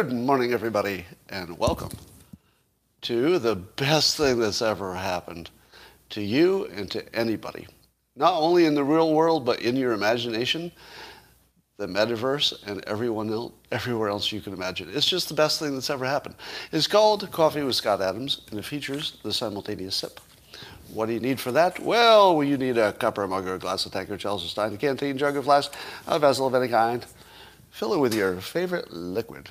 Good morning, everybody, and welcome to the best thing that's ever happened to you and to anybody. Not only in the real world, but in your imagination, the metaverse, and everyone else, everywhere else you can imagine. It's just the best thing that's ever happened. It's called Coffee with Scott Adams, and it features the simultaneous sip. What do you need for that? Well, you need a cup or a mug or a glass, a tank or chalice or stein, a canteen, jug or flask, a vessel of any kind. Fill it with your favorite liquid.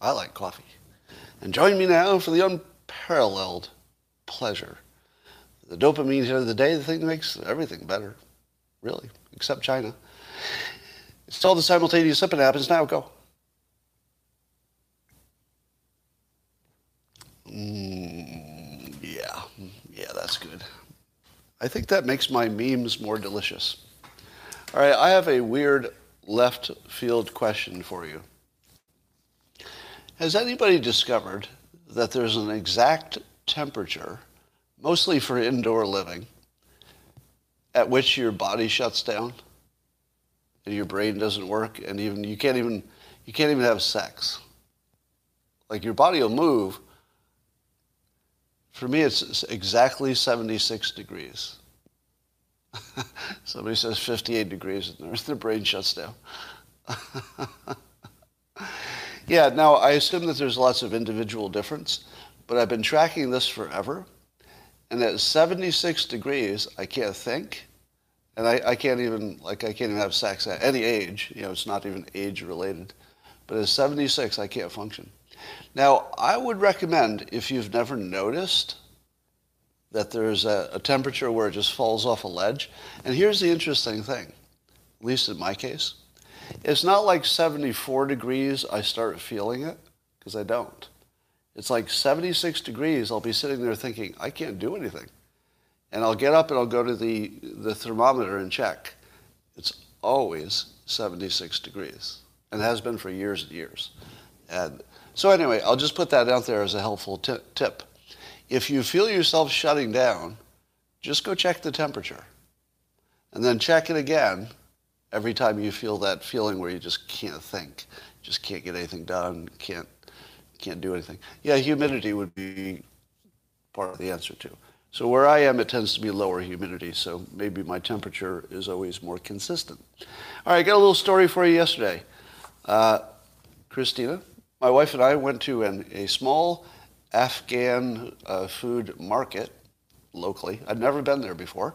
I like coffee. And join me now for the unparalleled pleasure. The dopamine hit of the day, the thing that makes everything better, really, except China. It's all the simultaneous sipping happens now. Go. Mm, yeah, yeah, that's good. I think that makes my memes more delicious. All right, I have a weird left field question for you. Has anybody discovered that there's an exact temperature, mostly for indoor living, at which your body shuts down and your brain doesn't work and even you can't even you can't even have sex. Like your body will move. For me it's exactly 76 degrees. Somebody says 58 degrees and their brain shuts down. yeah, now I assume that there's lots of individual difference, but I've been tracking this forever. And at 76 degrees, I can't think. And I, I can't even, like, I can't even have sex at any age. You know, it's not even age related. But at 76, I can't function. Now, I would recommend, if you've never noticed, that there's a, a, temperature where it just falls off a ledge. And here's the interesting thing, at least in my case. It's not like 74 degrees I start feeling it, because I don't. It's like 76 degrees, I'll be sitting there thinking, I can't do anything. And I'll get up and I'll go to the, the thermometer and check. It's always 76 degrees, and has been for years and years. And so anyway, I'll just put that out there as a helpful t- tip. If you feel yourself shutting down, just go check the temperature. And then check it again every time you feel that feeling where you just can't think, just can't get anything done, can't, can't do anything. Yeah, humidity would be part of the answer too. So where I am, it tends to be lower humidity, so maybe my temperature is always more consistent. All right, I got a little story for you yesterday. Uh, Christina, my wife and I went to an, a small Afghan uh, food market locally. I'd never been there before.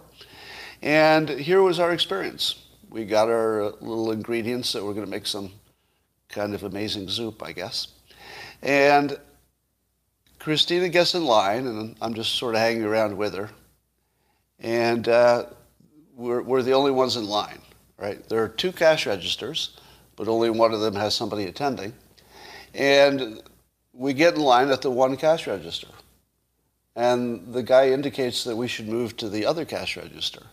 And here was our experience. We got our little ingredients that we're going to make some kind of amazing soup, I guess. And Christina gets in line, and I'm just sort of hanging around with her. And uh, we're, we're the only ones in line, right? There are two cash registers, but only one of them has somebody attending. And we get in line at the one cash register. And the guy indicates that we should move to the other cash register.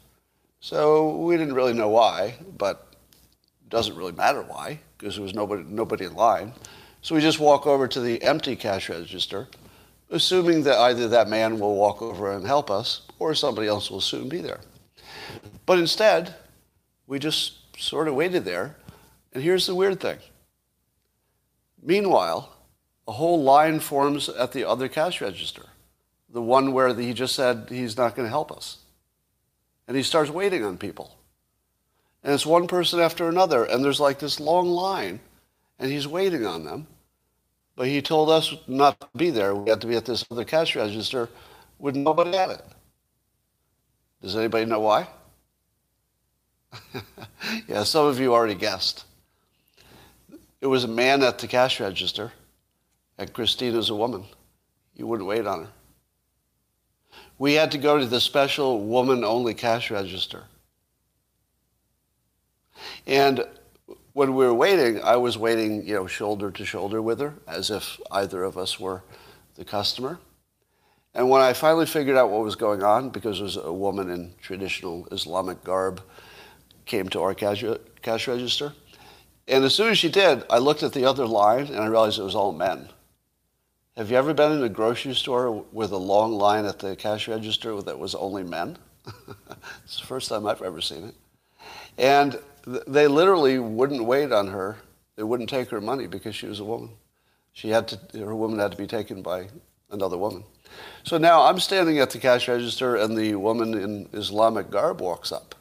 So we didn't really know why, but it doesn't really matter why, because there was nobody, nobody in line. So we just walk over to the empty cash register, assuming that either that man will walk over and help us, or somebody else will soon be there. But instead, we just sort of waited there. And here's the weird thing. Meanwhile, a whole line forms at the other cash register, the one where he just said he's not going to help us. And he starts waiting on people. And it's one person after another, and there's like this long line, and he's waiting on them. But he told us not to be there. We had to be at this other cash register with nobody at it. Does anybody know why? yeah, some of you already guessed. It was a man at the cash register and Christina's a woman. You wouldn't wait on her. We had to go to the special woman-only cash register. And when we were waiting, I was waiting, you know, shoulder to shoulder with her, as if either of us were the customer. And when I finally figured out what was going on, because it was a woman in traditional Islamic garb came to our cash, cash register, and as soon as she did, I looked at the other line and I realized it was all men. Have you ever been in a grocery store with a long line at the cash register that was only men? it's the first time I've ever seen it. And th- they literally wouldn't wait on her. They wouldn't take her money because she was a woman. She had to, her woman had to be taken by another woman. So now I'm standing at the cash register and the woman in Islamic garb walks up.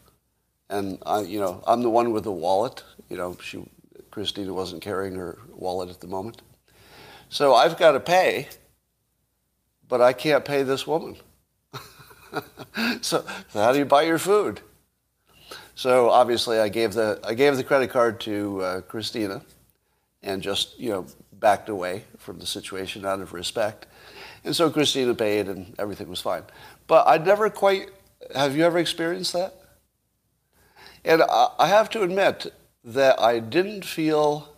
And I, you know, I'm the one with the wallet. You know, she, Christina wasn't carrying her wallet at the moment. So I've got to pay, but I can't pay this woman. so, how do you buy your food? So obviously, I gave the I gave the credit card to uh, Christina, and just you know backed away from the situation out of respect. And so Christina paid, and everything was fine. But I never quite. Have you ever experienced that? And I, I have to admit that I didn't feel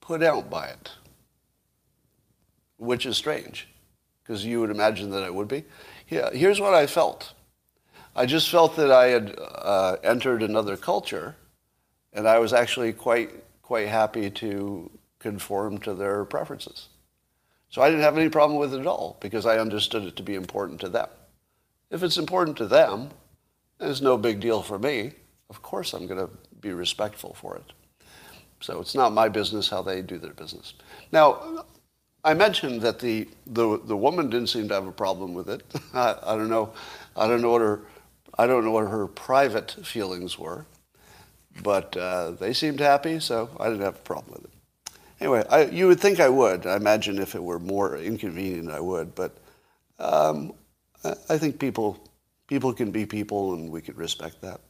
put out by it, which is strange, because you would imagine that I would be. Yeah, here's what I felt. I just felt that I had uh, entered another culture, and I was actually quite quite happy to conform to their preferences. So I didn't have any problem with it at all because I understood it to be important to them. If it's important to them, it's no big deal for me. Of course, I'm going to be respectful for it. So it's not my business how they do their business. Now, I mentioned that the, the, the woman didn't seem to have a problem with it. I, I don't know. I don't know what her I don't know what her private feelings were, but uh, they seemed happy, so I didn't have a problem with it. Anyway, I, you would think I would. I imagine if it were more inconvenient, I would. But um, I think people people can be people, and we can respect that.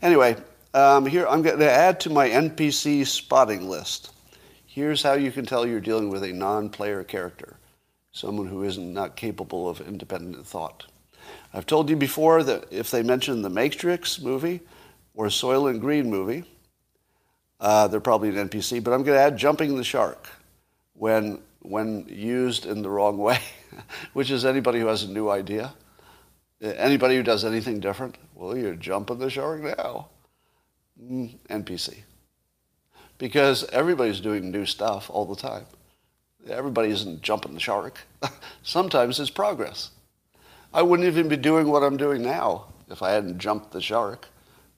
Anyway, um, here I'm going to add to my NPC spotting list. Here's how you can tell you're dealing with a non-player character, someone who isn't not capable of independent thought. I've told you before that if they mention the Matrix movie or a Soylent Green movie, uh, they're probably an NPC. But I'm going to add jumping the shark when when used in the wrong way, which is anybody who has a new idea. Anybody who does anything different, well, you're jumping the shark now. Mm, NPC. Because everybody's doing new stuff all the time. Everybody isn't jumping the shark. Sometimes it's progress. I wouldn't even be doing what I'm doing now if I hadn't jumped the shark,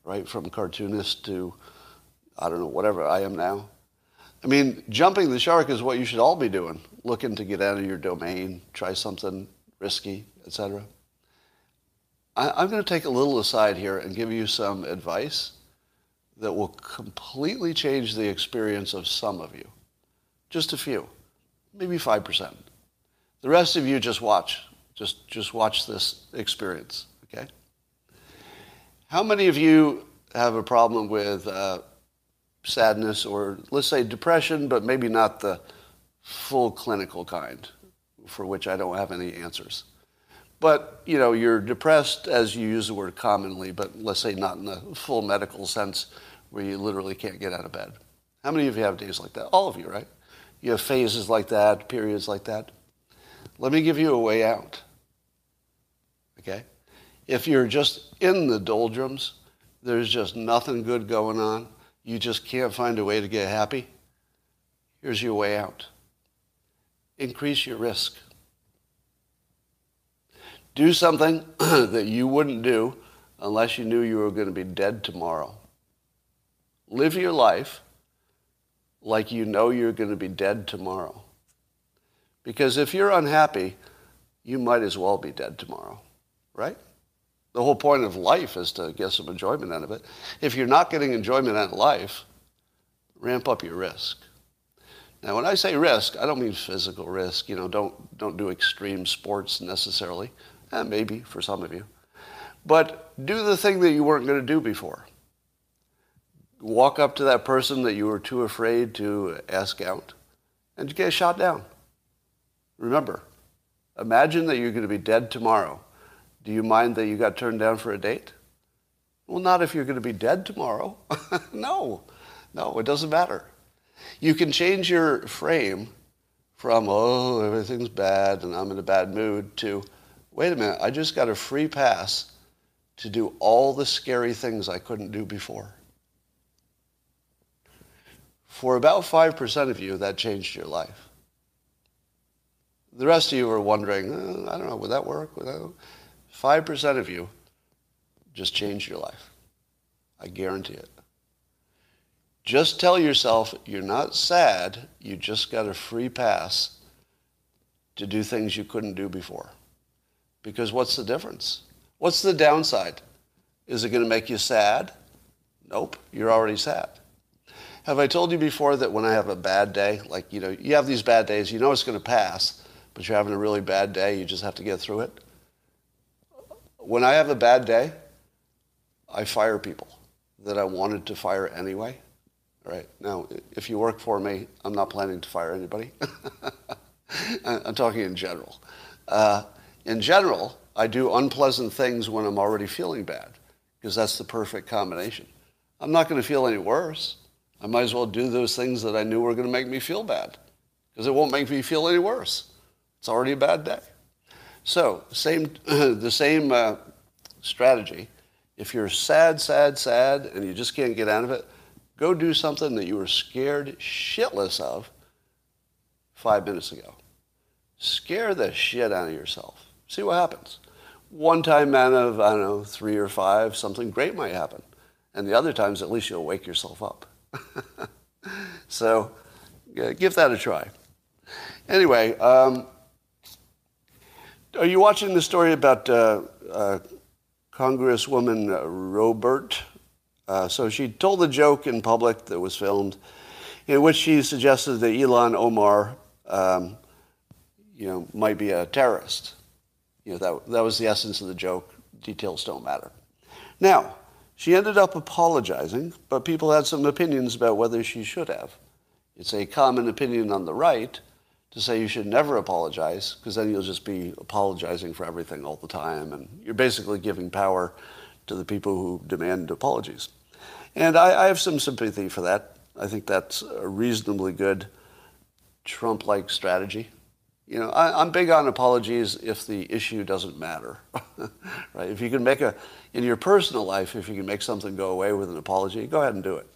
right, from cartoonist to, I don't know, whatever I am now. I mean, jumping the shark is what you should all be doing, looking to get out of your domain, try something risky, etc. I'm going to take a little aside here and give you some advice that will completely change the experience of some of you. Just a few, maybe 5%. The rest of you just watch. Just, just watch this experience, okay? How many of you have a problem with uh, sadness or, let's say, depression, but maybe not the full clinical kind, for which I don't have any answers? But, you know, you're depressed as you use the word commonly, but let's say not in the full medical sense where you literally can't get out of bed. How many of you have days like that? All of you, right? You have phases like that, periods like that. Let me give you a way out okay? If you're just in the doldrums, there's just nothing good going on, you just can't find a way to get happy, here's your way out. Increase your risk. Do something that you wouldn't do unless you knew you were going to be dead tomorrow. Live your life like you know you're going to be dead tomorrow. Because if you're unhappy, you might as well be dead tomorrow right? The whole point of life is to get some enjoyment out of it. If you're not getting enjoyment out of life, ramp up your risk. Now, when I say risk, I don't mean physical risk. You know, don't, don't do extreme sports necessarily. Eh, maybe for some of you. But do the thing that you weren't going to do before. Walk up to that person that you were too afraid to ask out and get shot down. Remember, imagine that you're going to be dead tomorrow do you mind that you got turned down for a date? Well, not if you're going to be dead tomorrow. no, no, it doesn't matter. You can change your frame from, oh, everything's bad and I'm in a bad mood, to, wait a minute, I just got a free pass to do all the scary things I couldn't do before. For about 5% of you, that changed your life. The rest of you are wondering, oh, I don't know, would that work? Would that... 5% of you just changed your life. I guarantee it. Just tell yourself you're not sad, you just got a free pass to do things you couldn't do before. Because what's the difference? What's the downside? Is it going to make you sad? Nope, you're already sad. Have I told you before that when I have a bad day, like, you know, you have these bad days, you know it's going to pass, but you're having a really bad day, you just have to get through it? When I have a bad day, I fire people that I wanted to fire anyway. Right. Now, if you work for me, I'm not planning to fire anybody. I'm talking in general. Uh, in general, I do unpleasant things when I'm already feeling bad because that's the perfect combination. I'm not going to feel any worse. I might as well do those things that I knew were going to make me feel bad because it won't make me feel any worse. It's already a bad day. So, same, the same uh, strategy. If you're sad, sad, sad, and you just can't get out of it, Go do something that you were scared shitless of five minutes ago. Scare the shit out of yourself. See what happens. One time out of, I don't know, three or five, something great might happen. And the other times, at least you'll wake yourself up. so yeah, give that a try. Anyway, um, are you watching the story about uh, uh, Congresswoman Robert uh, so she told a joke in public that was filmed in which she suggested that Ilhan Omar, um, you know, might be a terrorist. You know, that, that was the essence of the joke. Details don't matter. Now, she ended up apologizing, but people had some opinions about whether she should have. It's a common opinion on the right to say you should never apologize because then you'll just be apologizing for everything all the time and you're basically giving power to the people who demand apologies. And I, I have some sympathy for that. I think that's a reasonably good Trump like strategy. You know, I, am big on apologies if the issue doesn't matter, right? If you can make a, in your personal life, if you can make something go away with an apology, go ahead and do it.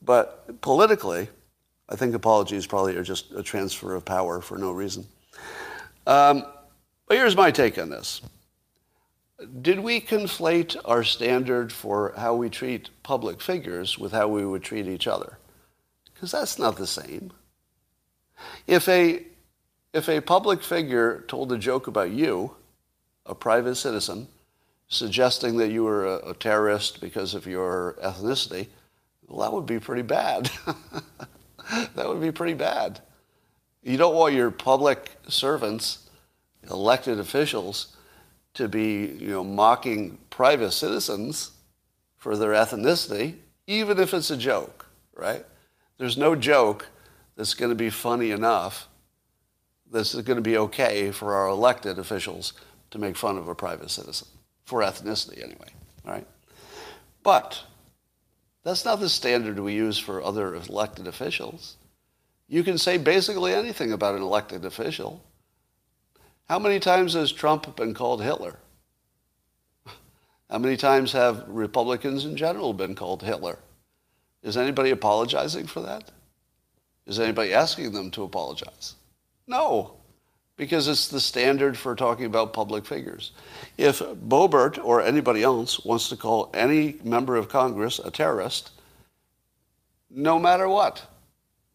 But politically, I think apologies probably are just a transfer of power for no reason. Um, but here's my take on this. Did we conflate our standard for how we treat public figures with how we would treat each other? Because that's not the same. If a, if a public figure told a joke about you, a private citizen, suggesting that you were a, a terrorist because of your ethnicity, well, that would be pretty bad. that would be pretty bad. You don't want your public servants, elected officials, to be you know, mocking private citizens for their ethnicity, even if it's a joke, right? There's no joke that's going to be funny enough that's going to be okay for our elected officials to make fun of a private citizen, for ethnicity anyway, right? But that's not the standard we use for other elected officials. You can say basically anything about an elected official. How many times has Trump been called Hitler? How many times have Republicans in general been called Hitler? Is anybody apologizing for that? Is anybody asking them to apologize? No, because it's the standard for talking about public figures. If Boebert or anybody else wants to call any member of Congress a terrorist, no matter what,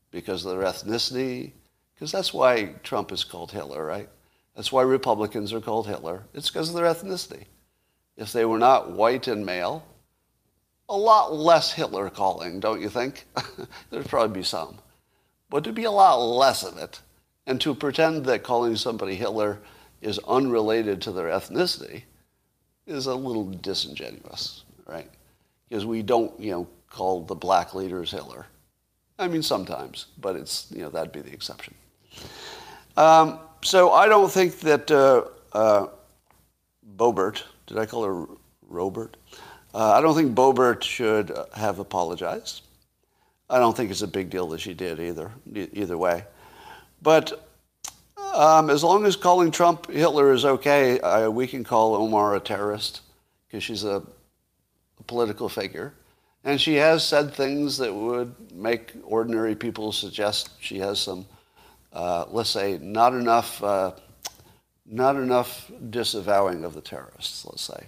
because of their ethnicity, because that's why Trump is called Hitler, right? That's why Republicans are called Hitler. It's because of their ethnicity. If they were not white and male, a lot less Hitler calling, don't you think? There'd probably be some. But there'd be a lot less of it, and to pretend that calling somebody Hitler is unrelated to their ethnicity is a little disingenuous, right? Because we don't, you know, call the black leaders Hitler. I mean, sometimes, but it's, you know, that'd be the exception. Um, so I don't think that uh, uh, Boebert, did I call her Robert? Uh, I don't think Boebert should have apologized. I don't think it's a big deal that she did either, either way. But um, as long as calling Trump Hitler is okay, uh, we can call Omar a terrorist because she's a, a political figure. And she has said things that would make ordinary people suggest she has some uh, let's say, not enough, uh, not enough disavowing of the terrorists, let's say.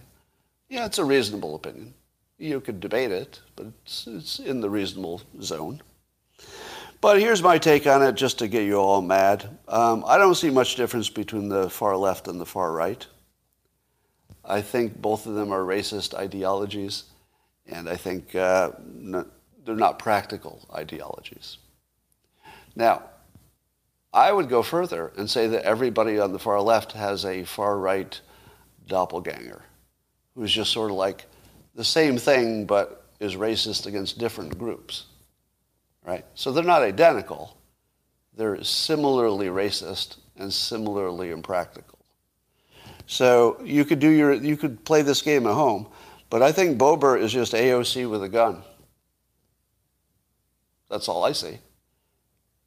Yeah, it's a reasonable opinion. You could debate it, but it's, it's in the reasonable zone. But here's my take on it, just to get you all mad. Um, I don't see much difference between the far left and the far right. I think both of them are racist ideologies, and I think uh, they're not practical ideologies. Now, I would go further and say that everybody on the far left has a far right doppelganger who's just sort of like the same thing but is racist against different groups. Right? So they're not identical. They're similarly racist and similarly impractical. So you could do your you could play this game at home, but I think Boebert is just AOC with a gun. That's all I see.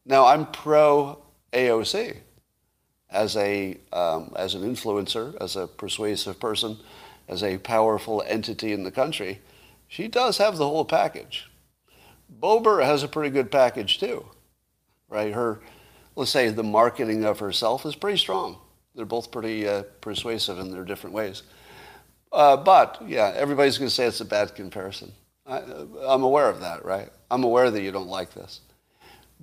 Now I'm pro AOC as a um, as an influencer, as a persuasive person, as a powerful entity in the country. She does have the whole package. Boebert has a pretty good package too, right? Her, let's say, the marketing of herself is pretty strong. They're both pretty uh, persuasive in their different ways. Uh, but yeah, everybody's going to say it's a bad comparison. I, am aware of that, right? I'm aware that you don't like this,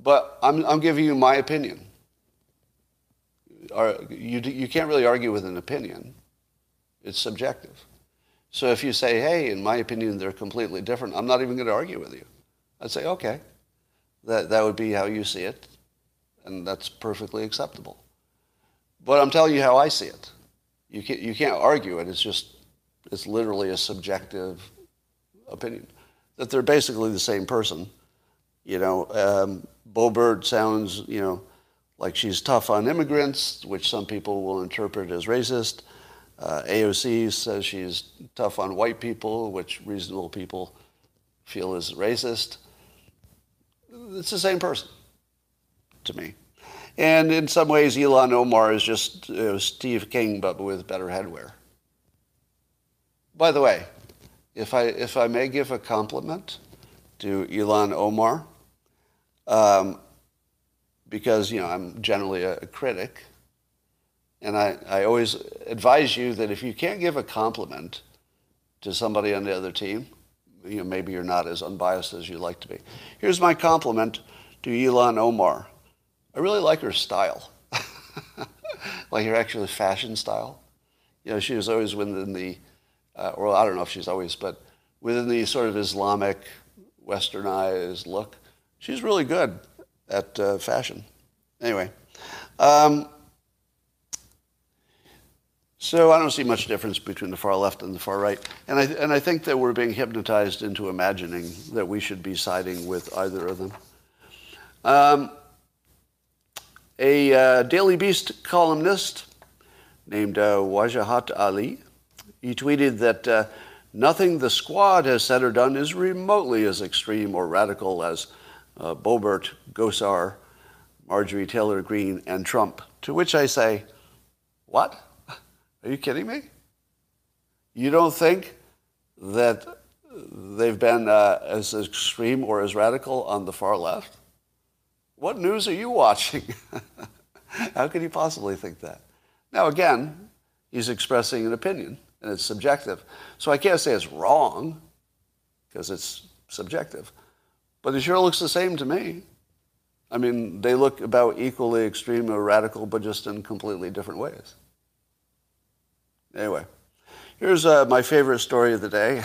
but I'm, I'm giving you my opinion. You, you can't really argue with an opinion. It's subjective. So if you say, hey, in my opinion, they're completely different, I'm not even going to argue with you. I'd say, okay, that, that would be how you see it, and that's perfectly acceptable. But I'm telling you how I see it. You can't, you can't argue it. It's just, it's literally a subjective opinion. That they're basically the same person. You know, um, Bird sounds, you know, like she's tough on immigrants, which some people will interpret as racist. Uh, AOC says she's tough on white people, which reasonable people feel is racist. It's the same person to me. And in some ways, Ilhan Omar is just Steve King, but with better headwear. By the way, if I, if I may give a compliment to Ilhan Omar, um, because you know I'm generally a, a critic, and I, I always advise you that if you can't give a compliment to somebody on the other team, you know, maybe you're not as unbiased as you'd like to be. Here's my compliment to Ilhan Omar. I really like her style, like her actual fashion style. You know, she was always within the, uh, I don't know if she's always, but within the sort of Islamic, westernized look. She's really good at uh, fashion. Anyway, um, so I don't see much difference between the far left and the far right. And I, and I think that we're being hypnotized into imagining that we should be siding with either of them. Um, a uh, Daily Beast columnist named uh, Wajahat Ali, he tweeted that uh, nothing the squad has said or done is remotely as extreme or radical as uh, Boebert, Gosar, Marjorie Taylor Greene, and Trump. To which I say, what? Are you kidding me? You don't think that they've been uh, as extreme or as radical on the far left? What news are you watching? How could you possibly think that? Now, again, he's expressing an opinion, and it's subjective. So I can't say it's wrong, because it's subjective. But it sure looks the same to me. I mean, they look about equally extreme or radical, but just in completely different ways. Anyway, here's uh, my favorite story of the day.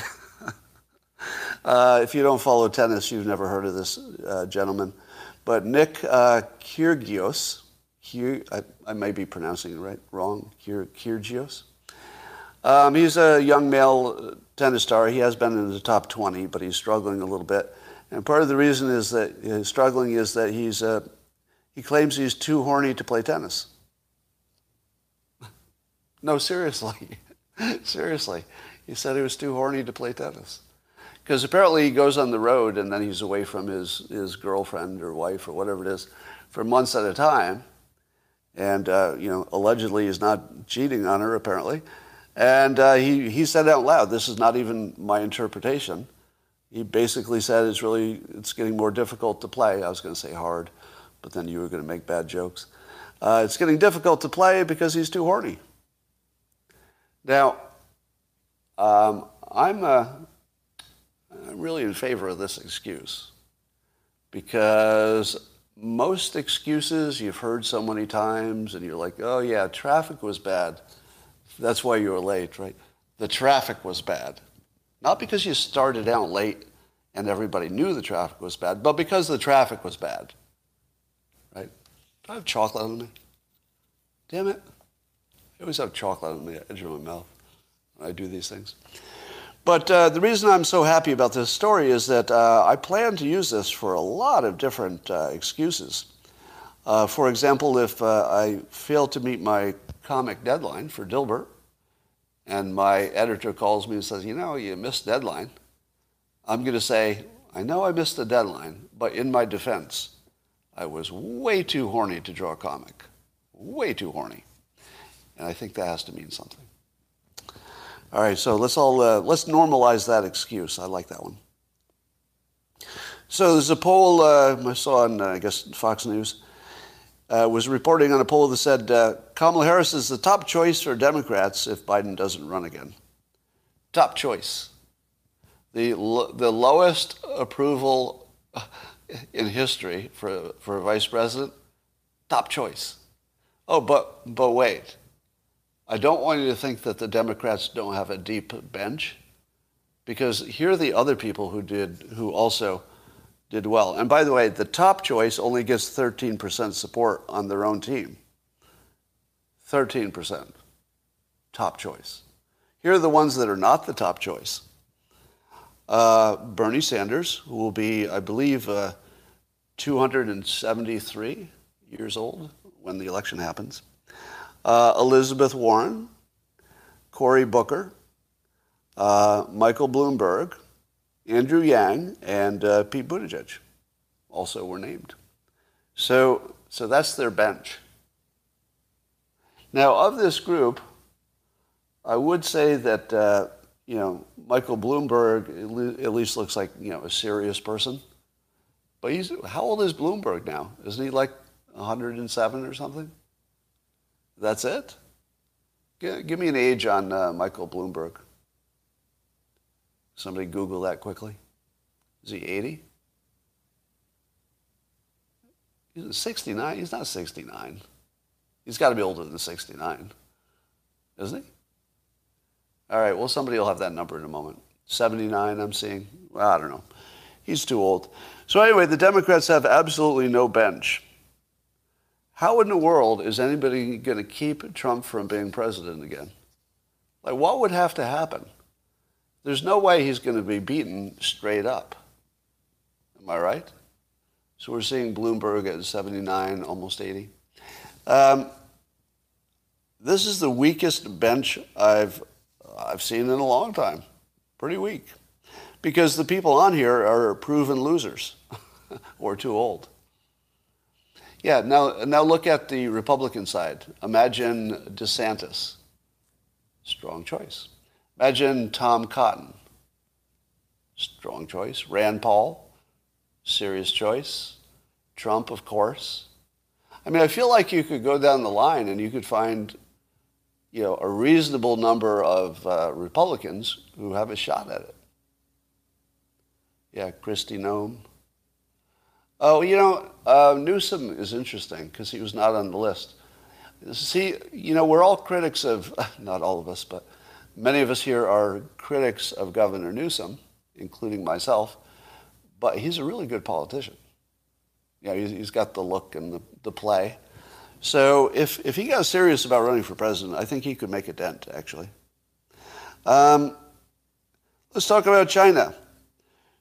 uh, if you don't follow tennis, you've never heard of this uh, gentleman. But Nick uh, Kyrgios, I, I, may be pronouncing it right, wrong, Kyrgios. Um, he's a young male tennis star. He has been in the top 20, but he's struggling a little bit. And part of the reason is that he's struggling is that he's, uh, he claims he's too horny to play tennis. No, seriously. seriously. He said he was too horny to play tennis. Because apparently he goes on the road and then he's away from his, his girlfriend or wife or whatever it is for months at a time. And, uh, you know, allegedly he's not cheating on her, apparently. And uh, he, he said out loud, this is not even my interpretation. He basically said it's really, it's getting more difficult to play. I was going to say hard, but then you were going to make bad jokes. Uh, it's getting difficult to play because he's too horny. Now, um, I'm, a, I'm really in favor of this excuse because most excuses you've heard so many times and you're like, oh yeah, traffic was bad. That's why you were late, right? The traffic was bad. Not because you started out late and everybody knew the traffic was bad, but because the traffic was bad. Right? Do I have chocolate on me? Damn it. I always have chocolate on the edge of my mouth when I do these things. But uh, the reason I'm so happy about this story is that uh, I plan to use this for a lot of different uh, excuses. Uh, for example, if uh, I fail to meet my comic deadline for Dilbert, and my editor calls me and says, you know, you missed deadline, I'm going to say, I know I missed the deadline, but in my defense, I was way too horny to draw a comic. Way too horny. And I think that has to mean something. All right, so let's all uh, let's normalize that excuse. I like that one. So there's a poll uh, I saw on uh, I guess Fox News uh, was reporting on a poll that said uh, Kamala Harris is the top choice for Democrats if Biden doesn't run again. Top choice. The the lowest approval in history for for a vice president. Top choice. Oh, but but wait. I don't want you to think that the Democrats don't have a deep bench, because here are the other people who did, who also did well. And by the way, the top choice only gets 13% support on their own team. 13%. Top choice. Here are the ones that are not the top choice. Uh, Bernie Sanders, who will be, I believe, uh, 273 years old when the election happens uh, Elizabeth Warren, Cory Booker, uh, Michael Bloomberg, Andrew Yang, and uh, Pete Buttigieg also were named. So, so that's their bench. Now, of this group, I would say that uh, you know Michael Bloomberg at least looks like you know a serious person. But he's how old is Bloomberg now? Isn't he like 107 or something? That's it? Give me an age on uh, Michael Bloomberg. Somebody Google that quickly. Is he 80? He's 69. He's not 69. He's got to be older than 69, isn't he? All right, well, somebody will have that number in a moment. 79, I'm seeing. Well, I don't know. He's too old. So, anyway, the Democrats have absolutely no bench. How in the world is anybody going to keep Trump from being president again? Like, what would have to happen? There's no way he's going to be beaten straight up. Am I right? So we're seeing Bloomberg at 79, almost 80. Um, this is the weakest bench I've, I've seen in a long time. Pretty weak. Because the people on here are proven losers or too old. Yeah, now, now look at the Republican side. Imagine DeSantis. Strong choice. Imagine Tom Cotton. Strong choice. Rand Paul. Serious choice. Trump, of course. I mean, I feel like you could go down the line and you could find, you know, a reasonable number of uh, Republicans who have a shot at it. Yeah, Kristi Noem. Oh, you know, uh, Newsom is interesting because he was not on the list. See, you know, we're all critics of, not all of us, but many of us here are critics of Governor Newsom, including myself, but he's a really good politician. Yeah, he's, he's got the look and the, the play. So if, if he got serious about running for president, I think he could make a dent, actually. Um, let's talk about China.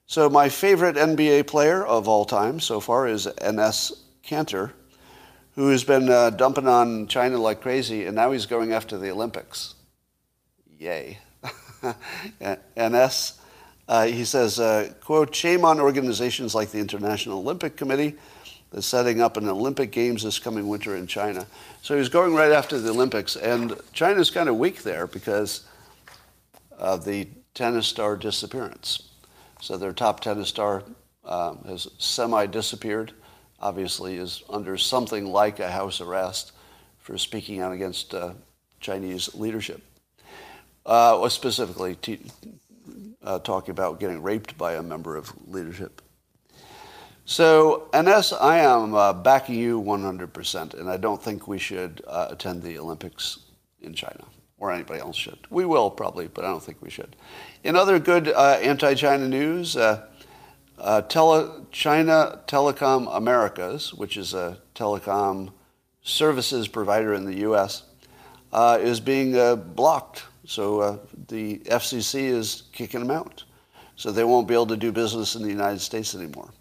So my favorite NBA player of all time so far is Enes Kanter, who has been uh, dumping on China like crazy, and now he's going after the Olympics. Yay. Enes uh, he says, uh, quote, shame on organizations like the International Olympic Committee that's setting up an Olympic Games this coming winter in China. So he's going right after the Olympics, and China's kind of weak there because of the tennis star disappearance. So their top tennis star um, has semi-disappeared. Obviously, is under something like a house arrest for speaking out against uh, Chinese leadership, uh, specifically t- uh, talking about getting raped by a member of leadership. So, Enes, I am uh, backing you 100%, and I don't think we should uh, attend the Olympics in China, or anybody else should. We will probably, but I don't think we should. In other good uh, anti-China news, uh, uh, Tele- China Telecom Americas, which is a telecom services provider in the U.S., uh, is being blocked so uh, the FCC is kicking them out. So they won't be able to do business in the United States anymore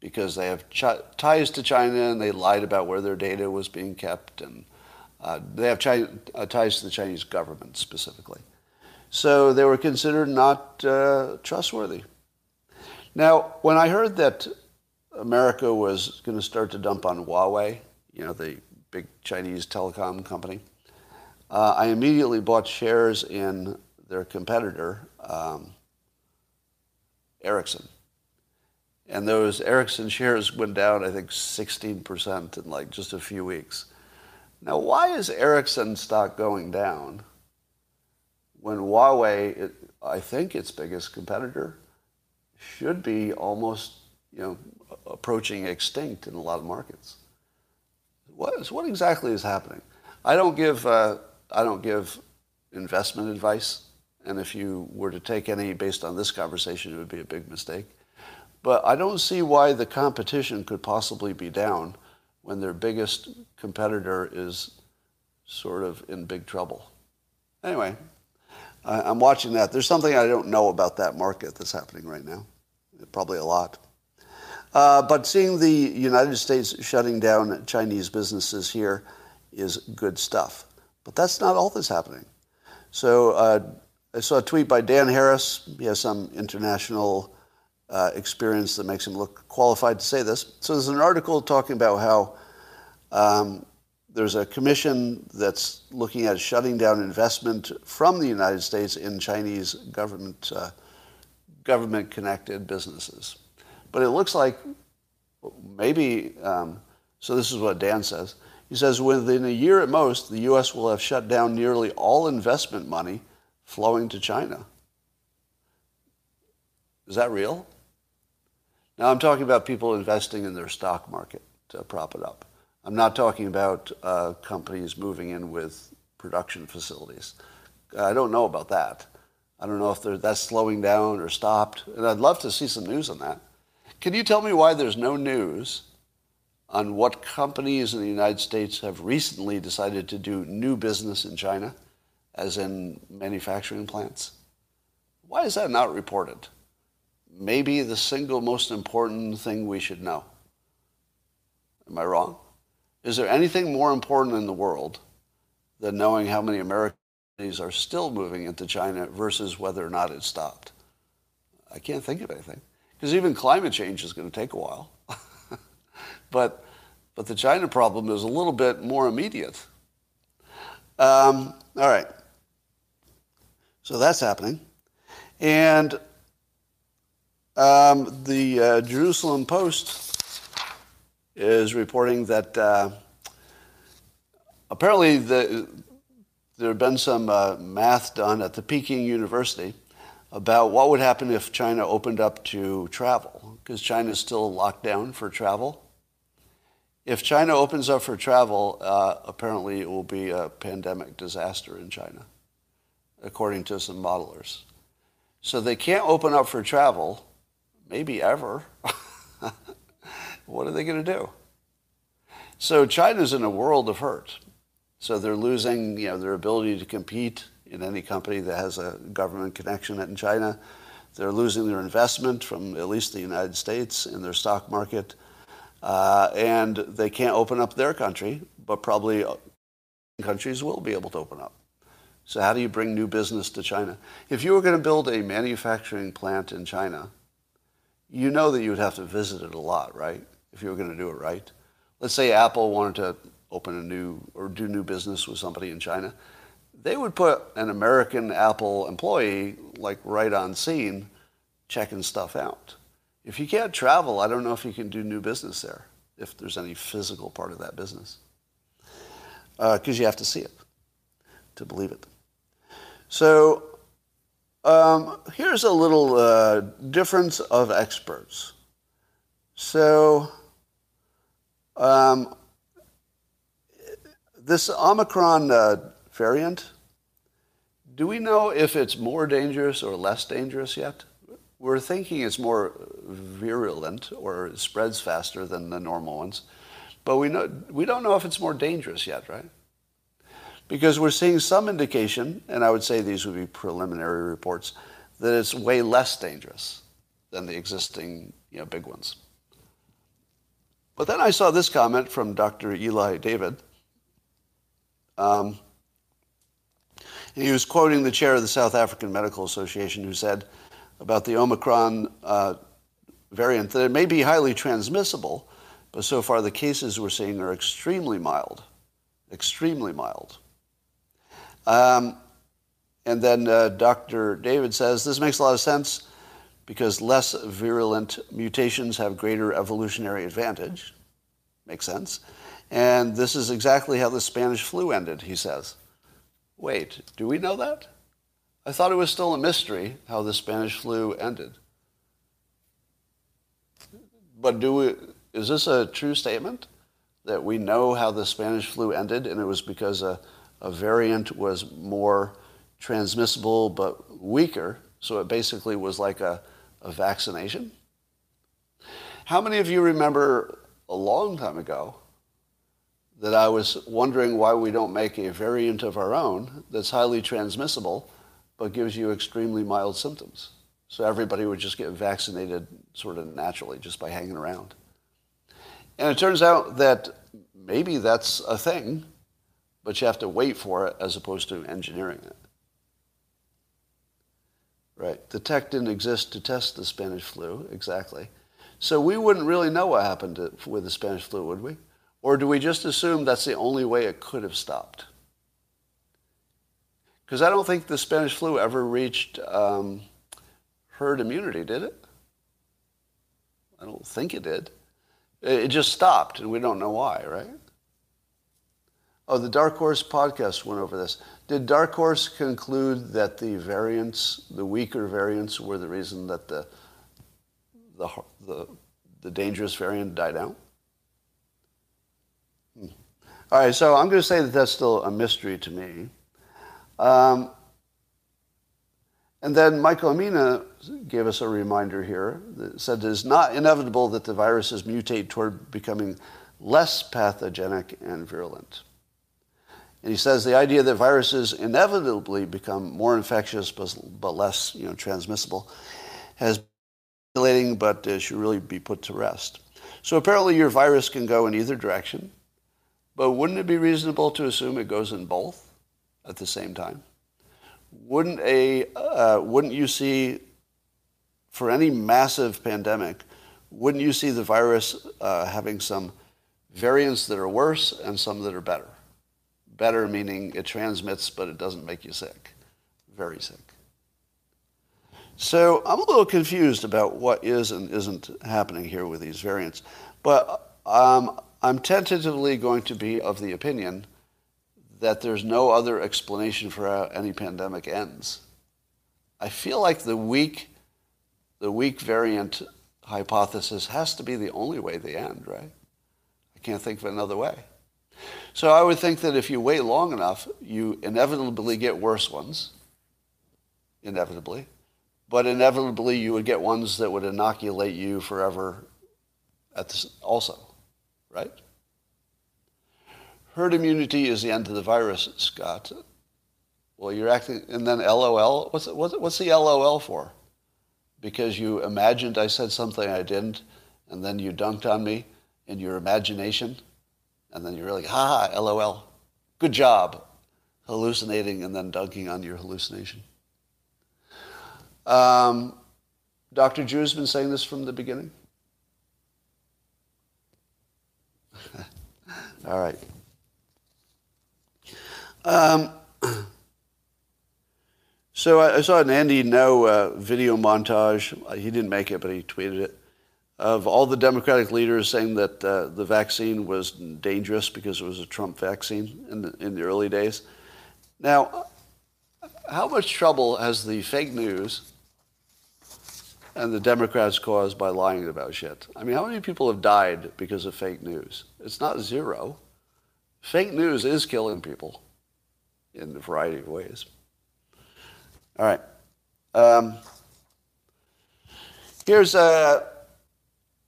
because they have ch- ties to China and they lied about where their data was being kept and uh, they have uh, ties to the Chinese government specifically. So they were considered not uh, trustworthy. Now, when I heard that America was going to start to dump on Huawei, you know, the big Chinese telecom company, uh, I immediately bought shares in their competitor, um, Ericsson. And those Ericsson shares went down, I think, 16% in like just a few weeks. Now, why is Ericsson stock going down when Huawei, I think its biggest competitor, should be almost, you know, approaching extinct in a lot of markets? What, is, what exactly is happening? I don't give uh, I don't give investment advice. And if you were to take any based on this conversation, it would be a big mistake. But I don't see why the competition could possibly be down when their biggest competitor is sort of in big trouble. Anyway, I'm watching that. There's something I don't know about that market that's happening right now. Probably a lot. Uh, but seeing the United States shutting down Chinese businesses here is good stuff. But that's not all that's happening. So uh, I saw a tweet by Dan Harris. He has some international uh, experience that makes him look qualified to say this. So there's an article talking about how um, there's a commission that's looking at shutting down investment from the United States in Chinese government uh, government connected businesses. But it looks like maybe um, so. This is what Dan says. He says within a year at most, the U.S. will have shut down nearly all investment money flowing to China. Is that real? Now, I'm talking about people investing in their stock market to prop it up. I'm not talking about uh, companies moving in with production facilities. I don't know about that. I don't know if that's slowing down or stopped. And I'd love to see some news on that. Can you tell me why there's no news on what companies in the United States have recently decided to do new business in China, as in manufacturing plants. Why is that not reported? Maybe the single most important thing we should know. Am I wrong? Is there anything more important in the world than knowing how many Americans are still moving into China versus whether or not it stopped? I can't think of anything. Because even climate change is going to take a while. But, but the China problem is a little bit more immediate. Um, all right. So that's happening. And um, the uh, Jerusalem Post is reporting that uh, apparently the, there have been some uh, math done at the Peking University about what would happen if China opened up to travel, because China is still locked down for travel. If China opens up for travel, uh, apparently it will be a pandemic disaster in China, according to some modelers. So they can't open up for travel, maybe ever. what are they going to do? So China's in a world of hurt. So they're losing, you know, their ability to compete in any company that has a government connection in China. They're losing their investment from at least the United States in their stock market. Uh, and they can't open up their country, but probably countries will be able to open up. So how do you bring new business to China? If you were going to build a manufacturing plant in China, you know that you would have to visit it a lot, right? If you were going to do it right. Let's say Apple wanted to open a new or do new business with somebody in China. They would put an American Apple employee like right on scene checking stuff out. If you can't travel, I don't know if you can do new business there, if there's any physical part of that business. Because uh, you have to see it to believe it. So Um, here's a little uh, difference of experts. So, um, this Omicron uh, variant, do we know if it's more dangerous or less dangerous yet? We're thinking it's more virulent or spreads faster than the normal ones, but we, know, we don't know if it's more dangerous yet, right? Because we're seeing some indication, and I would say these would be preliminary reports, that it's way less dangerous than the existing you know, big ones. But then I saw this comment from Dr. Eli David. Um, he was quoting the chair of the South African Medical Association who said about the Omicron uh, variant that it may be highly transmissible, but so far the cases we're seeing are extremely mild, extremely mild. Um, and then uh, Dr. David says this makes a lot of sense because less virulent mutations have greater evolutionary advantage. Makes sense. And this is exactly how the Spanish flu ended, he says. Wait, do we know that? I thought it was still a mystery how the Spanish flu ended. But do we, is this a true statement? That we know how the Spanish flu ended and it was because a, a variant was more transmissible but weaker, so it basically was like a, a vaccination? How many of you remember a long time ago that I was wondering why we don't make a variant of our own that's highly transmissible but gives you extremely mild symptoms? So everybody would just get vaccinated sort of naturally just by hanging around. And it turns out that maybe that's a thing, but you have to wait for it as opposed to engineering it. Right. The tech didn't exist to test the Spanish flu, exactly. So we wouldn't really know what happened to, with the Spanish flu, would we? Or do we just assume that's the only way it could have stopped? Because I don't think the Spanish flu ever reached um, herd immunity, did it? I don't think it did. It just stopped, and we don't know why, right? Oh, the Dark Horse podcast went over this. Did Dark Horse conclude that the variants, the weaker variants, were the reason that the the the, the dangerous variant died out? Hmm. All right, so I'm going to say that that's still a mystery to me. Um, and then Michael Mina gave us a reminder here that said it is not inevitable that the viruses mutate toward becoming less pathogenic and virulent. And he says the idea that viruses inevitably become more infectious but, less you know, transmissible has been circulating, but uh, should really be put to rest. So apparently your virus can go in either direction, but wouldn't it be reasonable to assume it goes in both at the same time? Wouldn't, a, uh, wouldn't you see, for any massive pandemic, wouldn't you see the virus uh, having some variants that are worse and some that are better? Better meaning it transmits, but it doesn't make you sick. Very sick. So I'm a little confused about what is and isn't happening here with these variants. But um, I'm tentatively going to be of the opinion that there's no other explanation for how any pandemic ends. I feel like the weak, the weak variant hypothesis has to be the only way they end, right? I can't think of another way. So I would think that if you wait long enough, you inevitably get worse ones, inevitably, but inevitably you would get ones that would inoculate you forever at also, right? Herd immunity is the end of the virus, Scott. Well, you're acting, and then LOL. What's what's, what's the LOL for? Because you imagined I said something I didn't, and then you dunked on me in your imagination. And then you're like, ha ha, LOL. Good job. Hallucinating and then dunking on your hallucination. Um, Dr. Drew has been saying this from the beginning. All right. Um, so I, I, saw an Andy Ngo uh, video montage. He didn't make it, but he tweeted it of all the Democratic leaders saying that uh, the vaccine was dangerous because it was a Trump vaccine in the, in the early days. Now, how much trouble has the fake news and the Democrats caused by lying about shit? I mean, how many people have died because of fake news? It's not zero. Fake news is killing people in a variety of ways. All right. Um, here's a,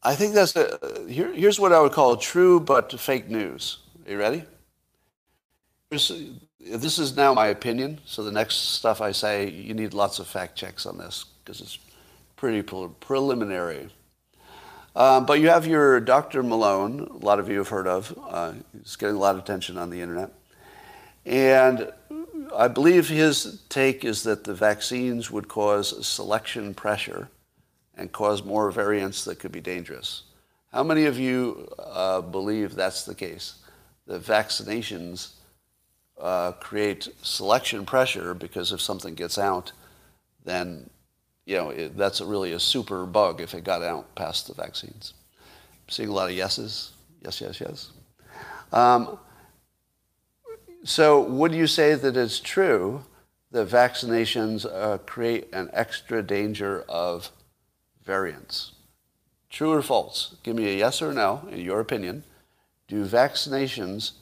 I think that's a, here, here's what I would call true but fake news. Are you ready? Here's, this is now my opinion, so the next stuff I say, you need lots of fact checks on this because it's pretty preliminary. Um, but you have your Dr. Malone, a lot of you have heard of. Uh, he's getting a lot of attention on the internet. And I believe his take is that the vaccines would cause selection pressure and cause more variants that could be dangerous. How many of you uh, believe that's the case? That vaccinations uh, create selection pressure because if something gets out, then you know, it, that's a really a super bug if it got out past the vaccines. I'm seeing a lot of yeses. Yes, yes, yes. Um, so would you say that it's true that vaccinations uh, create an extra danger of variants? True or false? Give me a yes or no, in your opinion. Do vaccinations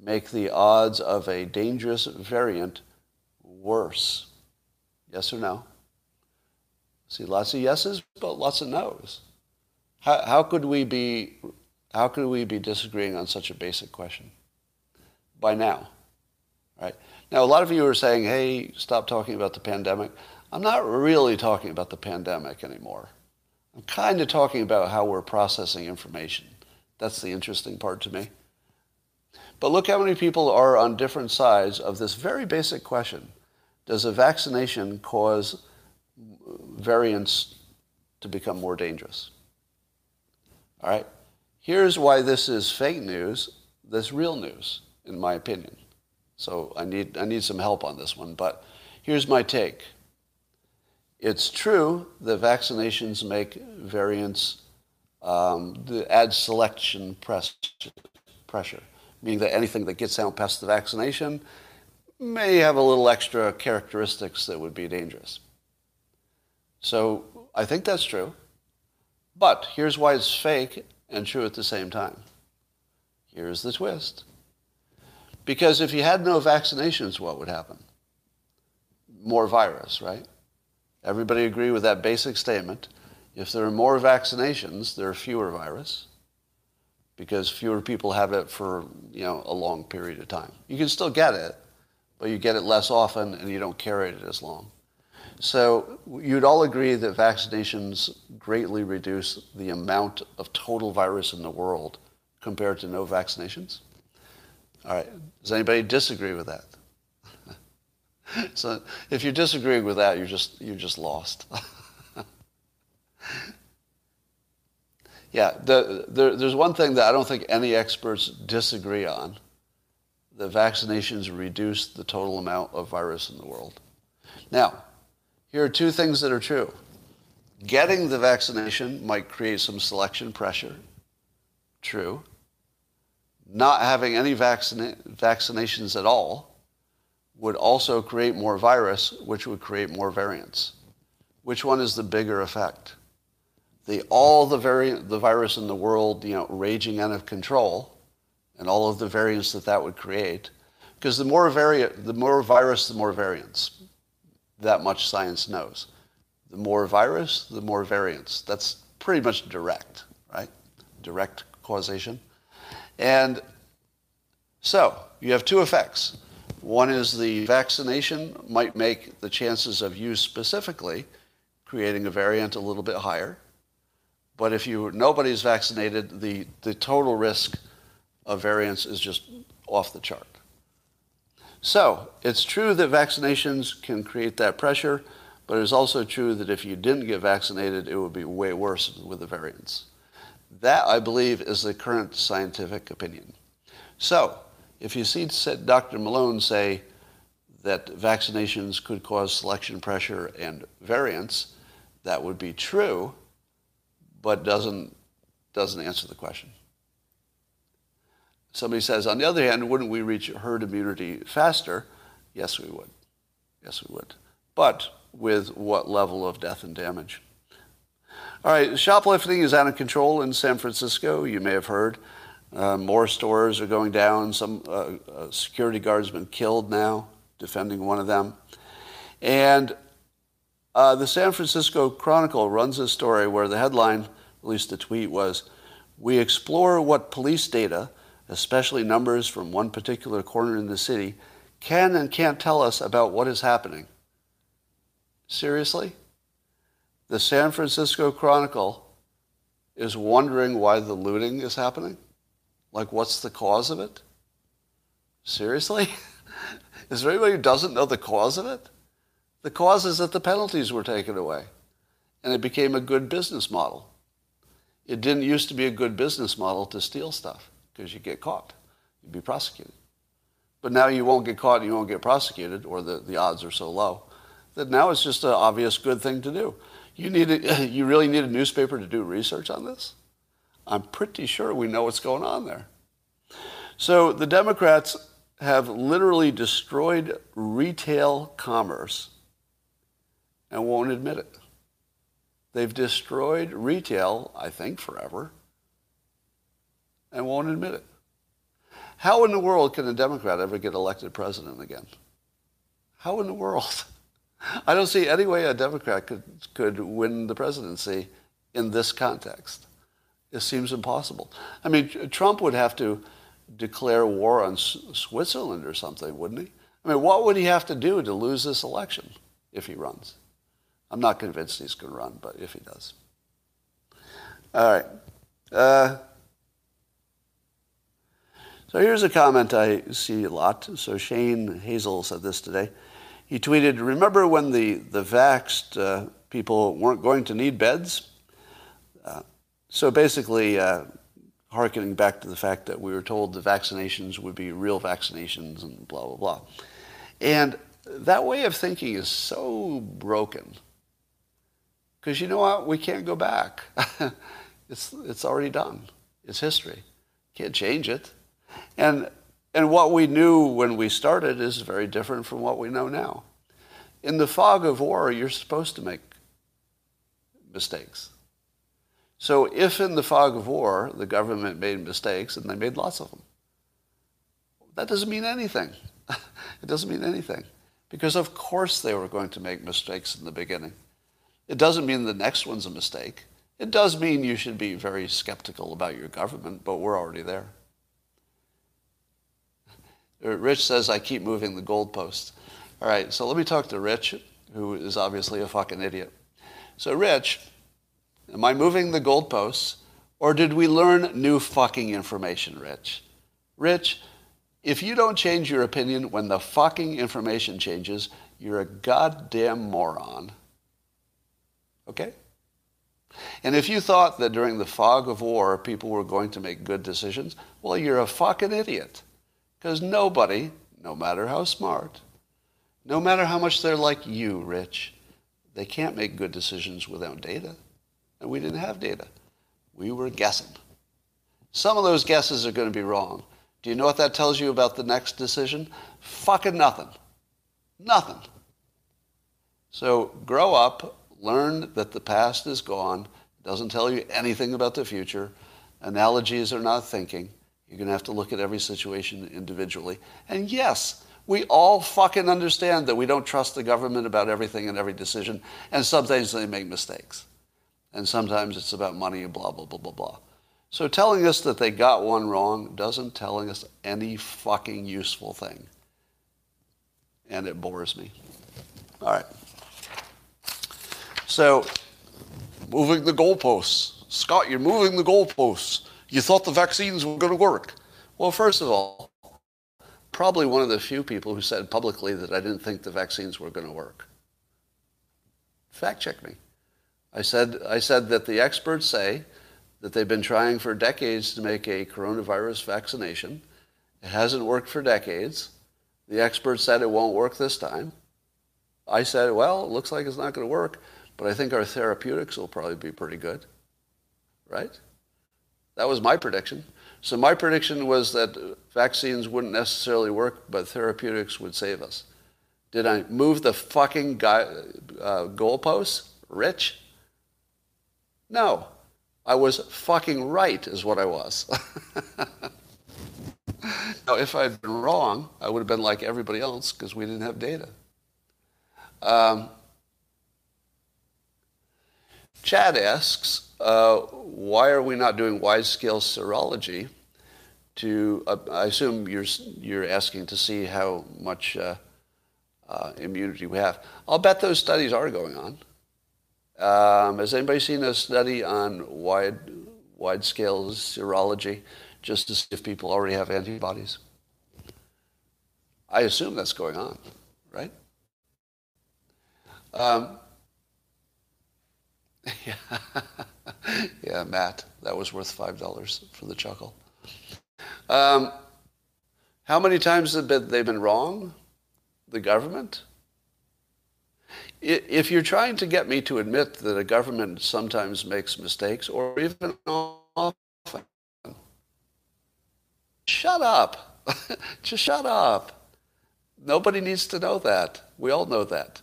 make the odds of a dangerous variant worse? Yes or no? See, lots of yeses, but lots of nos. How, how could we be how could we be disagreeing on such a basic question? By now, right? Now, a lot of you are saying, "Hey, stop talking about the pandemic." I'm not really talking about the pandemic anymore. I'm kind of talking about how we're processing information. That's the interesting part to me. But look how many people are on different sides of this very basic question. Does a vaccination cause variants to become more dangerous. All right? Here's why this is fake news, this real news, in my opinion. So I need, I need some help on this one, but here's my take. It's true that vaccinations make variants, um, add selection press, pressure, meaning that anything that gets out past the vaccination may have a little extra characteristics that would be dangerous. So I think that's true. But here's why it's fake and true at the same time. Here's the twist. Because if you had no vaccinations, what would happen? More virus, right? Everybody agree with that basic statement. If there are more vaccinations, there are fewer virus because fewer people have it for you know a long period of time. You can still get it, but you get it less often and you don't carry it as long. So you'd all agree that vaccinations greatly reduce the amount of total virus in the world compared to no vaccinations? All right. Does anybody disagree with that? so if you disagree with that, you're just you're just lost. yeah, the, the, there's one thing that I don't think any experts disagree on. The vaccinations reduce the total amount of virus in the world. Now, here are two things that are true. Getting the vaccination might create some selection pressure. True. Not having any vaccina- vaccinations at all would also create more virus, which would create more variants. Which one is the bigger effect? The, all the, variant, the virus in the world you know, raging out of control and all of the variants that that would create. Because the more, variant, the more virus, the more variants that much science knows. The more virus, the more variants. That's pretty much direct, right? Direct causation. And so you have two effects. One is the vaccination might make the chances of you specifically creating a variant a little bit higher. But if you nobody's vaccinated, the, the total risk of variants is just off the chart. So it's true that vaccinations can create that pressure, but it's also true that if you didn't get vaccinated, it would be way worse with the variants. That, I believe, is the current scientific opinion. So if you see Dr. Malone say that vaccinations could cause selection pressure and variants, that would be true, but doesn't, doesn't answer the question. Somebody says, on the other hand, wouldn't we reach herd immunity faster? Yes, we would. Yes, we would. But with what level of death and damage? All right, shoplifting is out of control in San Francisco. You may have heard. Uh, more stores are going down. Some uh, uh, security guards been killed now, defending one of them. And uh, the San Francisco Chronicle runs a story where the headline, at least the tweet, was We explore what police data, especially numbers from one particular corner in the city, can and can't tell us about what is happening. Seriously? The San Francisco Chronicle is wondering why the looting is happening? Like, what's the cause of it? Seriously? is there anybody who doesn't know the cause of it? The cause is that the penalties were taken away and it became a good business model. It didn't used to be a good business model to steal stuff because you get caught, you'd be prosecuted. But now you won't get caught and you won't get prosecuted, or the, the odds are so low that now it's just an obvious good thing to do. You, need a, you really need a newspaper to do research on this? I'm pretty sure we know what's going on there. So the Democrats have literally destroyed retail commerce and won't admit it. They've destroyed retail, I think, forever and won't admit it. How in the world can a Democrat ever get elected president again? How in the world? I don't see any way a Democrat could, could win the presidency in this context. It seems impossible. I mean, Trump would have to declare war on Switzerland or something, wouldn't he? I mean, what would he have to do to lose this election if he runs? I'm not convinced he's going to run, but if he does. All right. Uh, so here's a comment I see a lot. So Shane Hazel said this today. He tweeted, Remember when the, the vaxxed uh, people weren't going to need beds? Uh, so basically, uh, harkening back to the fact that we were told the vaccinations would be real vaccinations and blah, blah, blah. And that way of thinking is so broken. Because you know what? We can't go back. it's, it's already done. It's history. Can't change it. And, and what we knew when we started is very different from what we know now. In the fog of war, you're supposed to make mistakes. So if in the fog of war the government made mistakes, and they made lots of them, that doesn't mean anything. it doesn't mean anything. Because of course they were going to make mistakes in the beginning. It doesn't mean the next one's a mistake. It does mean you should be very skeptical about your government, but we're already there. Rich says, I keep moving the goalposts. All right, so let me talk to Rich, who is obviously a fucking idiot. So, Rich, am I moving the goalposts, or did we learn new fucking information, Rich? Rich, if you don't change your opinion when the fucking information changes, you're a goddamn moron. Okay? And if you thought that during the fog of war people were going to make good decisions, well, you're a fucking idiot. Because nobody, no matter how smart, no matter how much they're like you, Rich, they can't make good decisions without data. And we didn't have data. We were guessing. Some of those guesses are going to be wrong. Do you know what that tells you about the next decision? Fucking nothing. Nothing. So grow up, learn that the past is gone. It doesn't tell you anything about the future. Analogies are not thinking. You're going to have to look at every situation individually. And yes, we all fucking understand that we don't trust the government about everything and every decision. And sometimes they make mistakes. And sometimes it's about money and blah, blah, blah, blah, blah. So telling us that they got one wrong doesn't telling us any fucking useful thing. And it bores me. All right. So, moving the goalposts. Scott, you're moving the goalposts. You thought the vaccines were going to work. Well, first of all, probably one of the few people who said publicly that I didn't think the vaccines were going to work. Fact check me. I said, I said that the experts say that they've been trying for decades to make a coronavirus vaccination. It hasn't worked for decades. The experts said it won't work this time. I said, well, it looks like it's not going to work, but I think our therapeutics will probably be pretty good. Right? That was my prediction. So my prediction was that vaccines wouldn't necessarily work, but therapeutics would save us. Did I move the fucking guy, uh, goalposts, Rich? No. I was fucking right, is what I was. now, if I'd been wrong, I would have been like everybody else because we didn't have data. Um, Chad asks, uh, why are we not doing wide-scale serology? To, uh, I assume you're you're asking to see how much uh, uh, immunity we have. I'll bet those studies are going on. Um, has anybody seen a study on wide wide scale serology just to see if people already have antibodies? I assume that's going on, right? Um, yeah. yeah, Matt, that was worth five dollars for the chuckle. Um, how many times have they been wrong? The government? If you're trying to get me to admit that a government sometimes makes mistakes or even often, shut up. Just shut up. Nobody needs to know that. We all know that.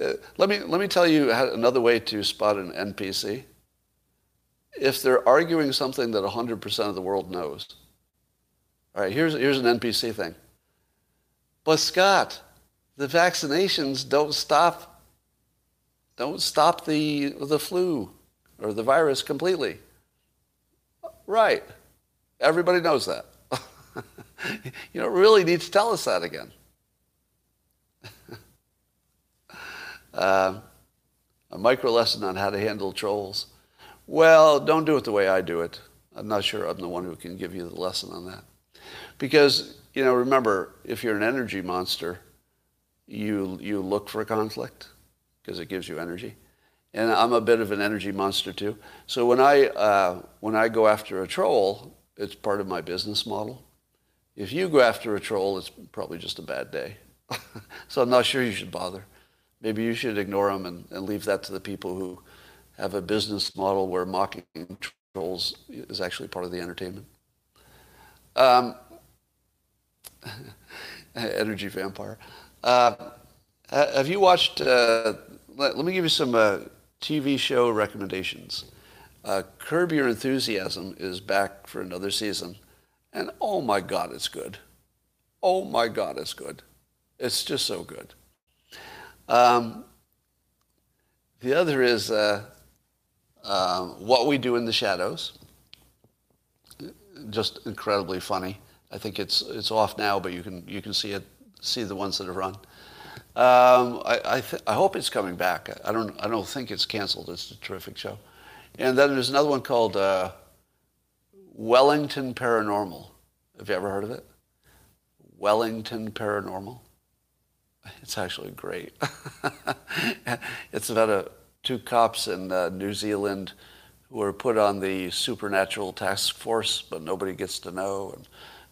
Uh, let, me, let me tell you another way to spot an NPC. If they're arguing something that 100% of the world knows, all right, here's, here's an NPC thing. But Scott, the vaccinations don't stop don't stop the the flu or the virus completely. Right. Everybody knows that. you don't really need to tell us that again. uh, a micro lesson on how to handle trolls. Well, don't do it the way I do it. I'm not sure I'm the one who can give you the lesson on that. Because, you know, remember, if you're an energy monster, you, you look for conflict because it gives you energy. And I'm a bit of an energy monster too. So when I, uh, when I go after a troll, it's part of my business model. If you go after a troll, it's probably just a bad day. so I'm not sure you should bother. Maybe you should ignore them and, and leave that to the people who have a business model where mocking trolls is actually part of the entertainment. Um, energy vampire. Uh, have you watched? Uh, let, let, me give you some uh, TV show recommendations. Uh, Curb Your Enthusiasm is back for another season, and oh my God, it's good. Oh my God, it's good. It's just so good. Um, the other is uh, um, What We Do in the Shadows. Just incredibly funny. I think it's it's off now, but you can you can see it see the ones that have run. Um, I, I, th- I, hope it's coming back. I don't, I don't think it's canceled. It's a terrific show. And then there's another one called uh, Wellington Paranormal. Have you ever heard of it? Wellington Paranormal. It's actually great. it's about a, two cops in uh, New Zealand who are put on the supernatural task force, but nobody gets to know. And,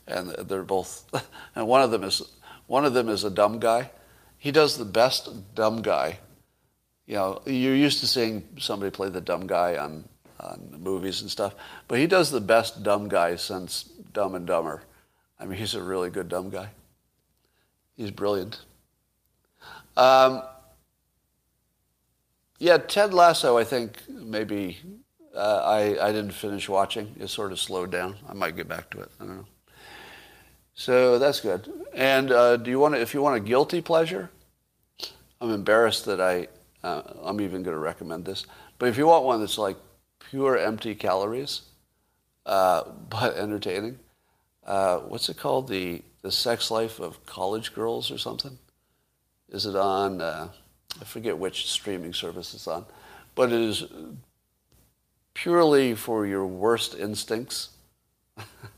and they're both, and one of them is one of them is a dumb guy. He does the best dumb guy. You know, you're used to seeing somebody play the dumb guy on, on movies and stuff, but he does the best dumb guy since Dumb and Dumber. I mean, he's a really good dumb guy. He's brilliant. Um, yeah, Ted Lasso, I think maybe uh, I, I didn't finish watching. It sort of slowed down. I might get back to it. I don't know. So that's good. And uh, do you want to, if you want a guilty pleasure, I'm embarrassed that I, uh, I'm even going to recommend this. But if you want one that's like pure empty calories, uh, but entertaining, uh, what's it called? The, the sex life of college girls or something? Is it on, uh, I forget which streaming service it's on, but it is purely for your worst instincts.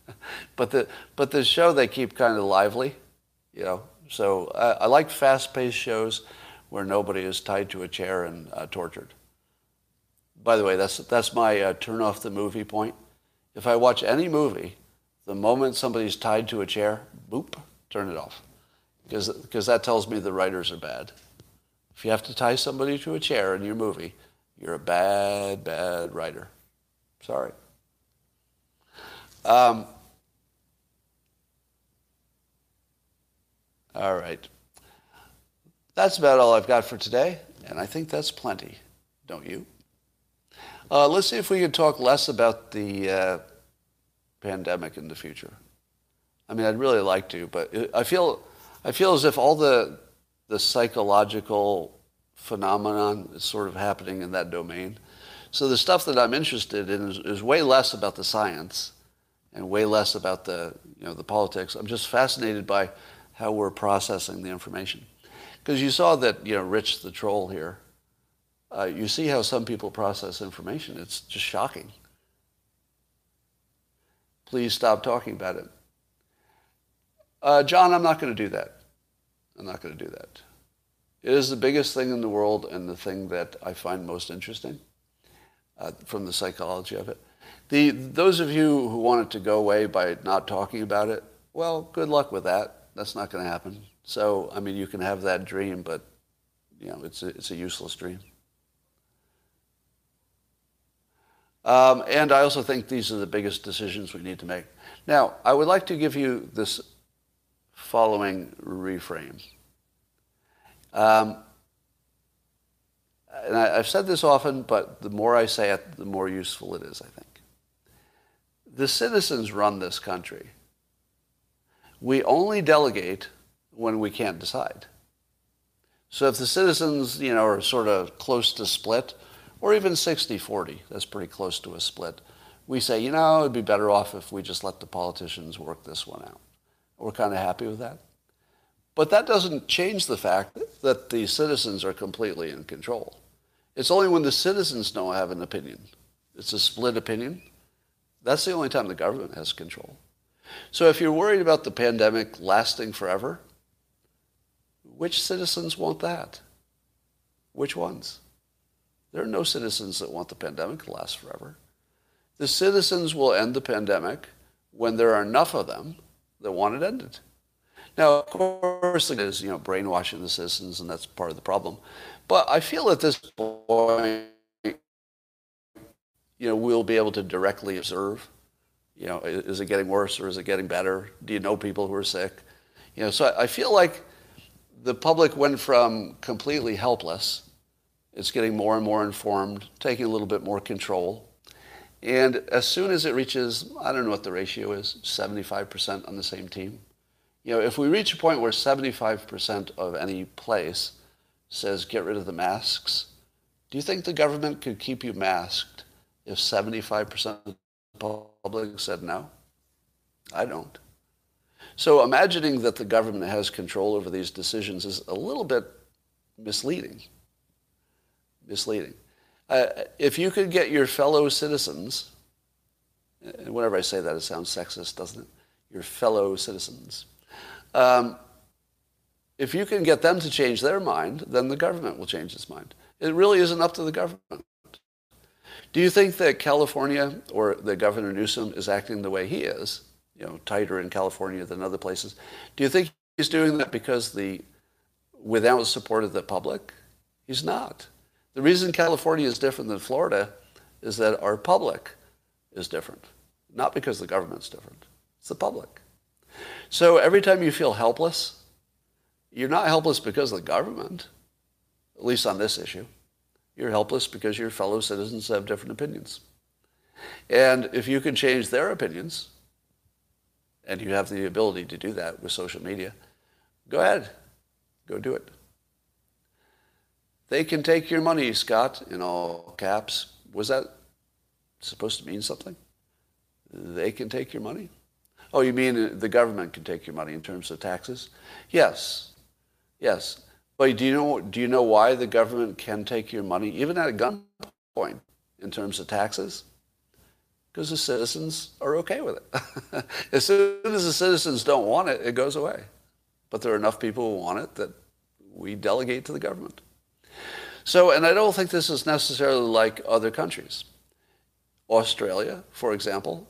but the but the show they keep kind of lively, you know. So I, I like fast-paced shows where nobody is tied to a chair and uh, tortured. By the way, that's that's my uh, turn off the movie point. If I watch any movie, the moment somebody's tied to a chair, boop, turn it off, because because that tells me the writers are bad. If you have to tie somebody to a chair in your movie, you're a bad, bad writer. Sorry. Um, all right. That's about all I've got for today, and I think that's plenty, don't you? Uh, let's see if we can talk less about the uh, pandemic in the future. I mean, I'd really like to, but I feel, I feel as if all the, the psychological phenomenon is sort of happening in that domain. So the stuff that I'm interested in is, is way less about the science and way less about the, you know, the politics. I'm just fascinated by how we're processing the information. Because you saw that, you know, Rich the troll here, uh, you see how some people process information. It's just shocking. Please stop talking about it. Uh, John, I'm not going to do that. I'm not going to do that. It is the biggest thing in the world and the thing that I find most interesting uh, from the psychology of it. The, those of you who want it to go away by not talking about it, well, good luck with that. That's not going to happen. So, I mean, you can have that dream, but, you know, it's a, it's a useless dream. Um, and I also think these are the biggest decisions we need to make. Now, I would like to give you this following reframe. Um, and I, have said this often, but the more I say it, the more useful it is, I think. The citizens run this country. We only delegate when we can't decide. So if the citizens, you know, are sort of close to split, or even 60-40, that's pretty close to a split, we say, you know, it'd be better off if we just let the politicians work this one out. We're kind of happy with that. But that doesn't change the fact that the citizens are completely in control. It's only when the citizens don't have an opinion. It's a split opinion. That's the only time the government has control. So if you're worried about the pandemic lasting forever, which citizens want that? Which ones? There are no citizens that want the pandemic to last forever. The citizens will end the pandemic when there are enough of them that want it ended. Now, of course, it is, you know, brainwashing the citizens, and that's part of the problem. But I feel at this point, you know, we'll be able to directly observe, you know, is it getting worse or is it getting better? Do you know people who are sick? You know, so I feel like the public went from completely helpless, it's getting more and more informed, taking a little bit more control. And as soon as it reaches, I don't know what the ratio is, 75% on the same team, you know, if we reach a point where 75% of any place says get rid of the masks, do you think the government could keep you masked if 75% of public said no? I don't. So imagining that the government has control over these decisions is a little bit misleading. Misleading. Uh, if you could get your fellow citizens, and whenever I say that, it sounds sexist, doesn't it? Your fellow citizens um, if you can get them to change their mind, then the government will change its mind. It really isn't up to the government. Do you think that California or the Governor Newsom is acting the way he is, you know, tighter in California than other places? Do you think he's doing that because the without support of the public? He's not. The reason California is different than Florida is that our public is different, not because the government's different. It's the public. So every time you feel helpless, you're not helpless because of the government, at least on this issue. You're helpless because your fellow citizens have different opinions. And if you can change their opinions, and you have the ability to do that with social media, go ahead. Go do it. They can take your money, Scott, in all caps. Was that supposed to mean something? They can take your money. Oh, you mean the government can take your money in terms of taxes? Yes, yes. But do you know do you know why the government can take your money, even at a gunpoint, in terms of taxes? Because the citizens are okay with it. as soon as the citizens don't want it, it goes away. But there are enough people who want it that we delegate to the government. So, and I don't think this is necessarily like other countries. Australia, for example,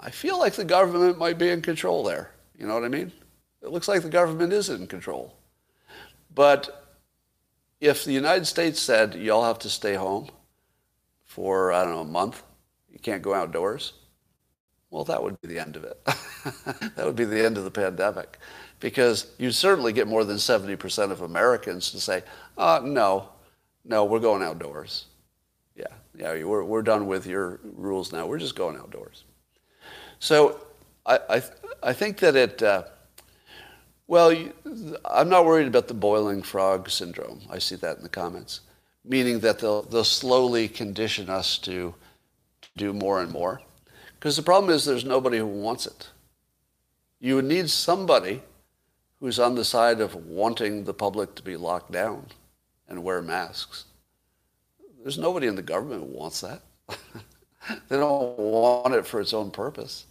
I feel like the government might be in control there. You know what I mean? It looks like the government is in control. But if the United States said, y'all have to stay home for, I don't know, a month, you can't go outdoors, well, that would be the end of it. that would be the end of the pandemic. Because you certainly get more than 70% of Americans to say, uh, no, no, we're going outdoors. Yeah, yeah, we're, we're done with your rules now. We're just going outdoors. So I, I, I think that it, uh, well, I'm not worried about the boiling frog syndrome. I see that in the comments, meaning that they'll, they'll slowly condition us to do more and more. Because the problem is there's nobody who wants it. You would need somebody who's on the side of wanting the public to be locked down and wear masks. There's nobody in the government who wants that. they don't want it for its own purpose.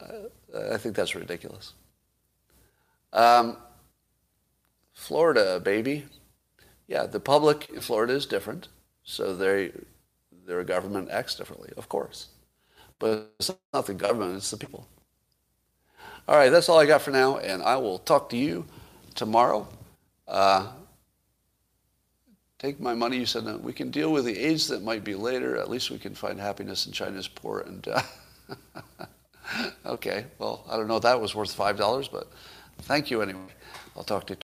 I think that's ridiculous. Um, Florida, baby. Yeah, the public in Florida is different, so they, their government acts differently, of course. But it's not the government, it's the people. All right, that's all I got for now, and I will talk to you tomorrow. Uh, take my money. You said we can deal with the AIDS that might be later. At least we can find happiness in China's poor. And uh, okay, well, I don't know that was worth five dollars, but thank you anyway. I'll talk to you.